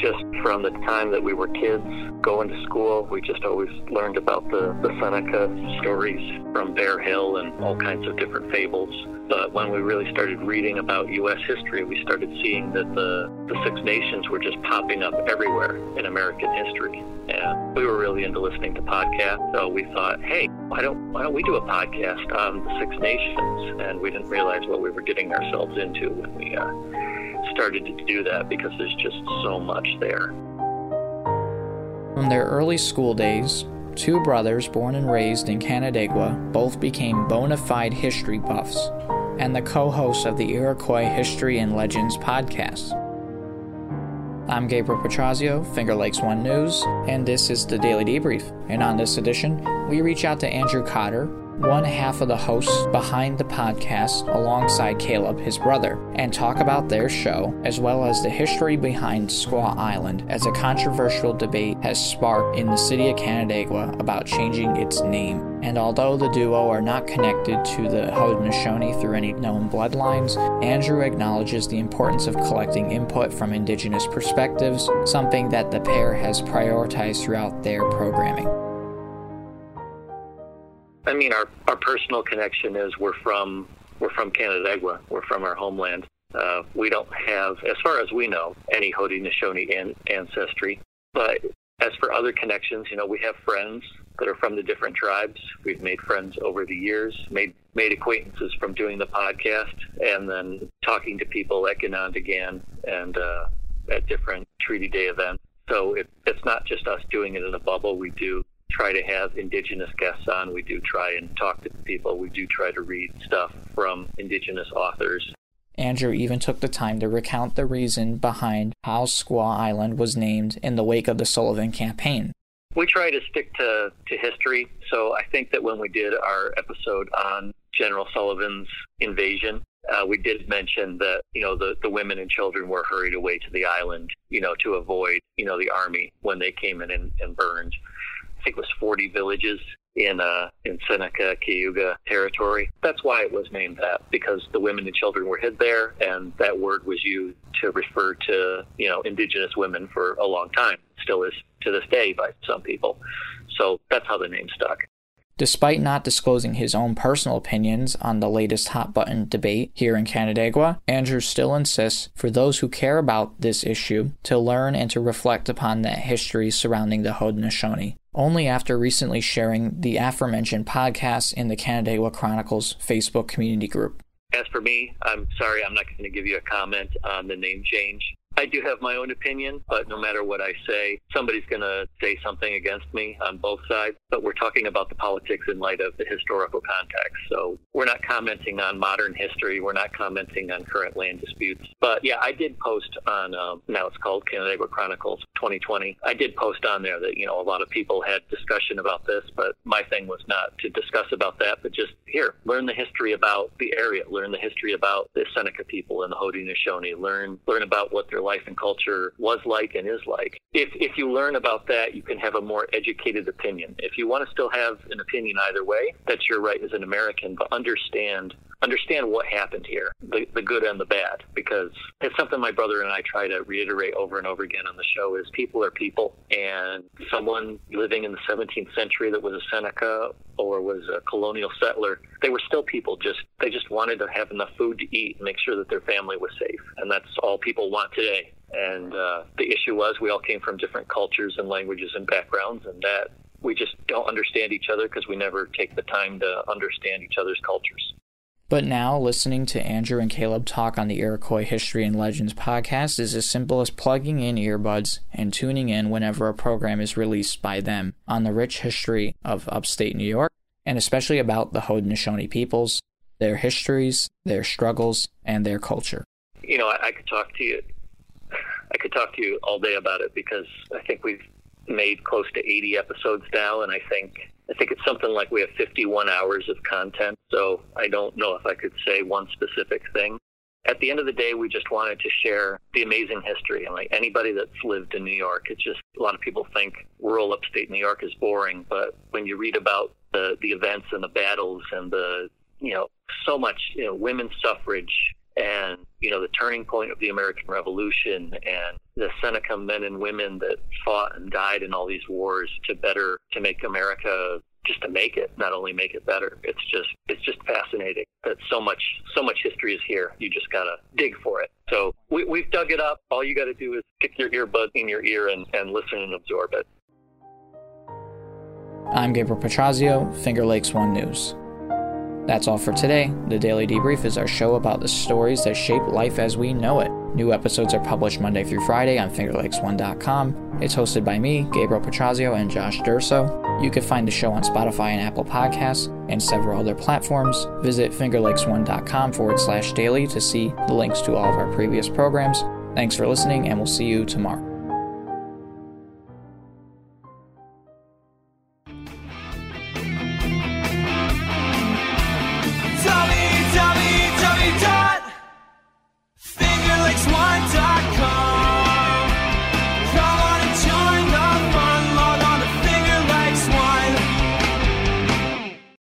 just from the time that we were kids going to school, we just always learned about the, the Seneca stories from Bare Hill and all kinds of different fables. But when we really started reading about U.S. history, we started seeing that the, the Six Nations were just popping up everywhere in American history. And we were really into listening to podcasts, so we thought, hey, why don't why don't we do a podcast on the Six Nations? And we didn't realize what we were getting ourselves into when we uh, started to do that because there's just so much there. From their early school days, two brothers born and raised in Canandaigua both became bona fide history buffs and the co hosts of the Iroquois History and Legends podcast. I'm Gabriel Pietrorazio, Finger Lakes One News, and this is the Daily Debrief. And on this edition, we reach out to Andrew Cotter, one half of the hosts behind the podcast alongside Caleb, his brother, and talk about their show as well as the history behind Squaw Island as a controversial debate has sparked in the city of Canandaigua about changing its name. And although the duo are not connected to the Haudenosaunee through any known bloodlines, Andrew acknowledges the importance of collecting input from indigenous perspectives, something that the pair has prioritized throughout their programming. I mean, our, our personal connection is we're from we're from Canandaigua. We're from our homeland. Uh, we don't have, as far as we know, any Haudenosaunee an- ancestry. But as for other connections, you know, we have friends that are from the different tribes. We've made friends over the years, made made acquaintances from doing the podcast, and then talking to people at Ganondagan and uh, at different Treaty Day events. So it, it's not just us doing it in a bubble. We do try to have indigenous guests on. We do try and talk to people. We do try to read stuff from indigenous authors. Andrew even took the time to recount the reason behind how Squaw Island was named in the wake of the Sullivan campaign. We try to stick to, to history. So I think that when we did our episode on General Sullivan's invasion, uh, we did mention that you know the, the women and children were hurried away to the island, you know, to avoid you know the army when they came in and, and burned. I think it was 40 villages in uh, in Seneca Cayuga territory. That's why it was named that because the women and children were hid there, and that word was used to refer to you know indigenous women for a long time. Still is to this day by some people. So that's how the name stuck. Despite not disclosing his own personal opinions on the latest hot button debate here in Canandaigua, Andrew still insists for those who care about this issue to learn and to reflect upon that history surrounding the Haudenosaunee. Only after recently sharing the aforementioned podcast in the Canandaigua Chronicles Facebook community group. As for me, I'm sorry, I'm not going to give you a comment on the name change. I do have my own opinion, but no matter what I say, somebody's going to say something against me on both sides. But we're talking about the politics in light of the historical context. So we're not commenting on modern history. We're not commenting on current land disputes. But yeah, I did post on, um, now it's called Canandaigua Chronicles 2020. I did post on there that, you know, a lot of people had discussion about this, but my thing was not to discuss about that, but just here, learn the history about the area, learn the history about the Seneca people and the Haudenosaunee, learn, learn about what their life and culture was like and is like. If, if you learn about that, you can have a more educated opinion. If you want to still have an opinion either way, that's your right as an American, but understand understand what happened here, the, the good and the bad, because it's something my brother and I try to reiterate over and over again on the show is people are people. And someone living in the 17th century that was a Seneca or was a colonial settler, they were still people. Just They just wanted to have enough food to eat and make sure that their family was safe. And that's all people want today. And uh, the issue was we all came from different cultures and languages and backgrounds, and that we just don't understand each other because we never take the time to understand each other's cultures. But now, listening to Andrew and Caleb talk on the Iroquois History and Legends podcast is as simple as plugging in earbuds and tuning in whenever a program is released by them on the rich history of upstate New York, and especially about the Haudenosaunee peoples, their histories, their struggles, and their culture. You know, I, I could talk to you. I could talk to you all day about it because I think we've made close to 80 episodes now, and I think I think it's something like we have 51 hours of content. So I don't know if I could say one specific thing. At the end of the day, we just wanted to share the amazing history. And like anybody that's lived in New York, it's just a lot of people think rural upstate New York is boring. But when you read about the, the events and the battles and the, you know, so much, you know, women's suffrage and you know, the turning point of the American Revolution and the Seneca men and women that fought and died in all these wars to better, to make America just to make it, not only make it better. It's just it's just fascinating that so much so much history is here. You just gotta dig for it. So we, we've dug it up. All you got to do is stick your earbud in your ear and, and listen and absorb it. I'm Gabriel Pietrorazio, Finger Lakes One News. That's all for today. The Daily Debrief is our show about the stories that shape life as we know it. New episodes are published Monday through Friday on FingerLakes1.com. It's hosted by me, Gabriel Pietrorazio, and Josh Durso. You can find the show on Spotify and Apple Podcasts and several other platforms. Visit fingerlakes1.com forward slash daily to see the links to all of our previous programs. Thanks for listening, and we'll see you tomorrow.